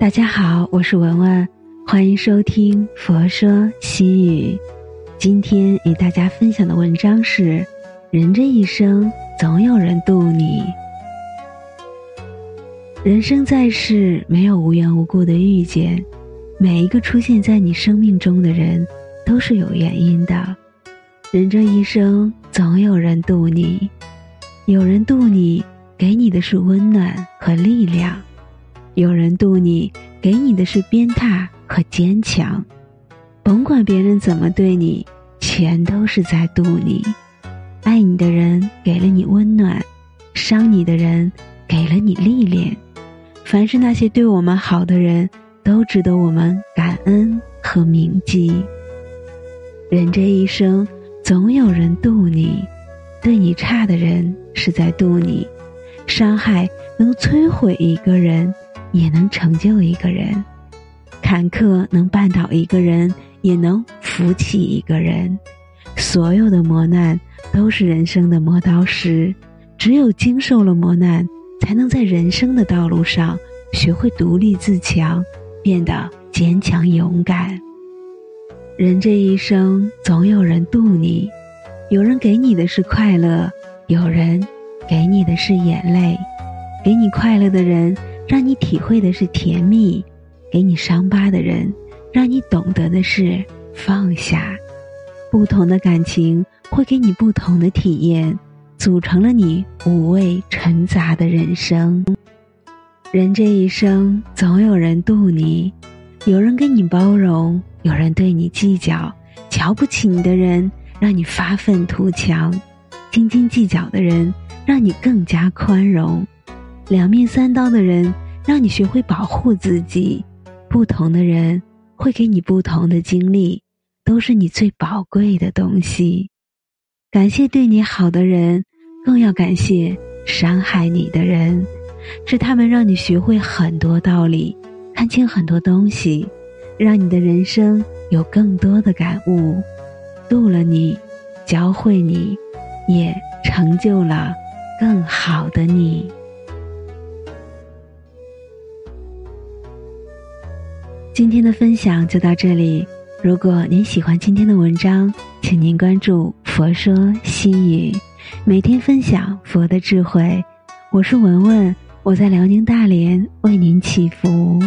大家好，我是文文，欢迎收听《佛说西语》。今天与大家分享的文章是：人这一生，总有人渡你。人生在世，没有无缘无故的遇见，每一个出现在你生命中的人，都是有原因的。人这一生，总有人渡你，有人渡你，给你的是温暖和力量。有人渡你，给你的是鞭挞和坚强。甭管别人怎么对你，全都是在渡你。爱你的人给了你温暖，伤你的人给了你历练。凡是那些对我们好的人，都值得我们感恩和铭记。人这一生，总有人渡你。对你差的人是在渡你。伤害能摧毁一个人。也能成就一个人，坎坷能绊倒一个人，也能扶起一个人。所有的磨难都是人生的磨刀石，只有经受了磨难，才能在人生的道路上学会独立自强，变得坚强勇敢。人这一生，总有人渡你，有人给你的是快乐，有人给你的是眼泪。给你快乐的人。让你体会的是甜蜜，给你伤疤的人，让你懂得的是放下。不同的感情会给你不同的体验，组成了你五味陈杂的人生。人这一生，总有人渡你，有人给你包容，有人对你计较。瞧不起你的人，让你发愤图强；斤斤计较的人，让你更加宽容。两面三刀的人，让你学会保护自己；不同的人会给你不同的经历，都是你最宝贵的东西。感谢对你好的人，更要感谢伤害你的人，是他们让你学会很多道理，看清很多东西，让你的人生有更多的感悟，渡了你，教会你，也成就了更好的你。今天的分享就到这里。如果您喜欢今天的文章，请您关注“佛说心语”，每天分享佛的智慧。我是文文，我在辽宁大连为您祈福。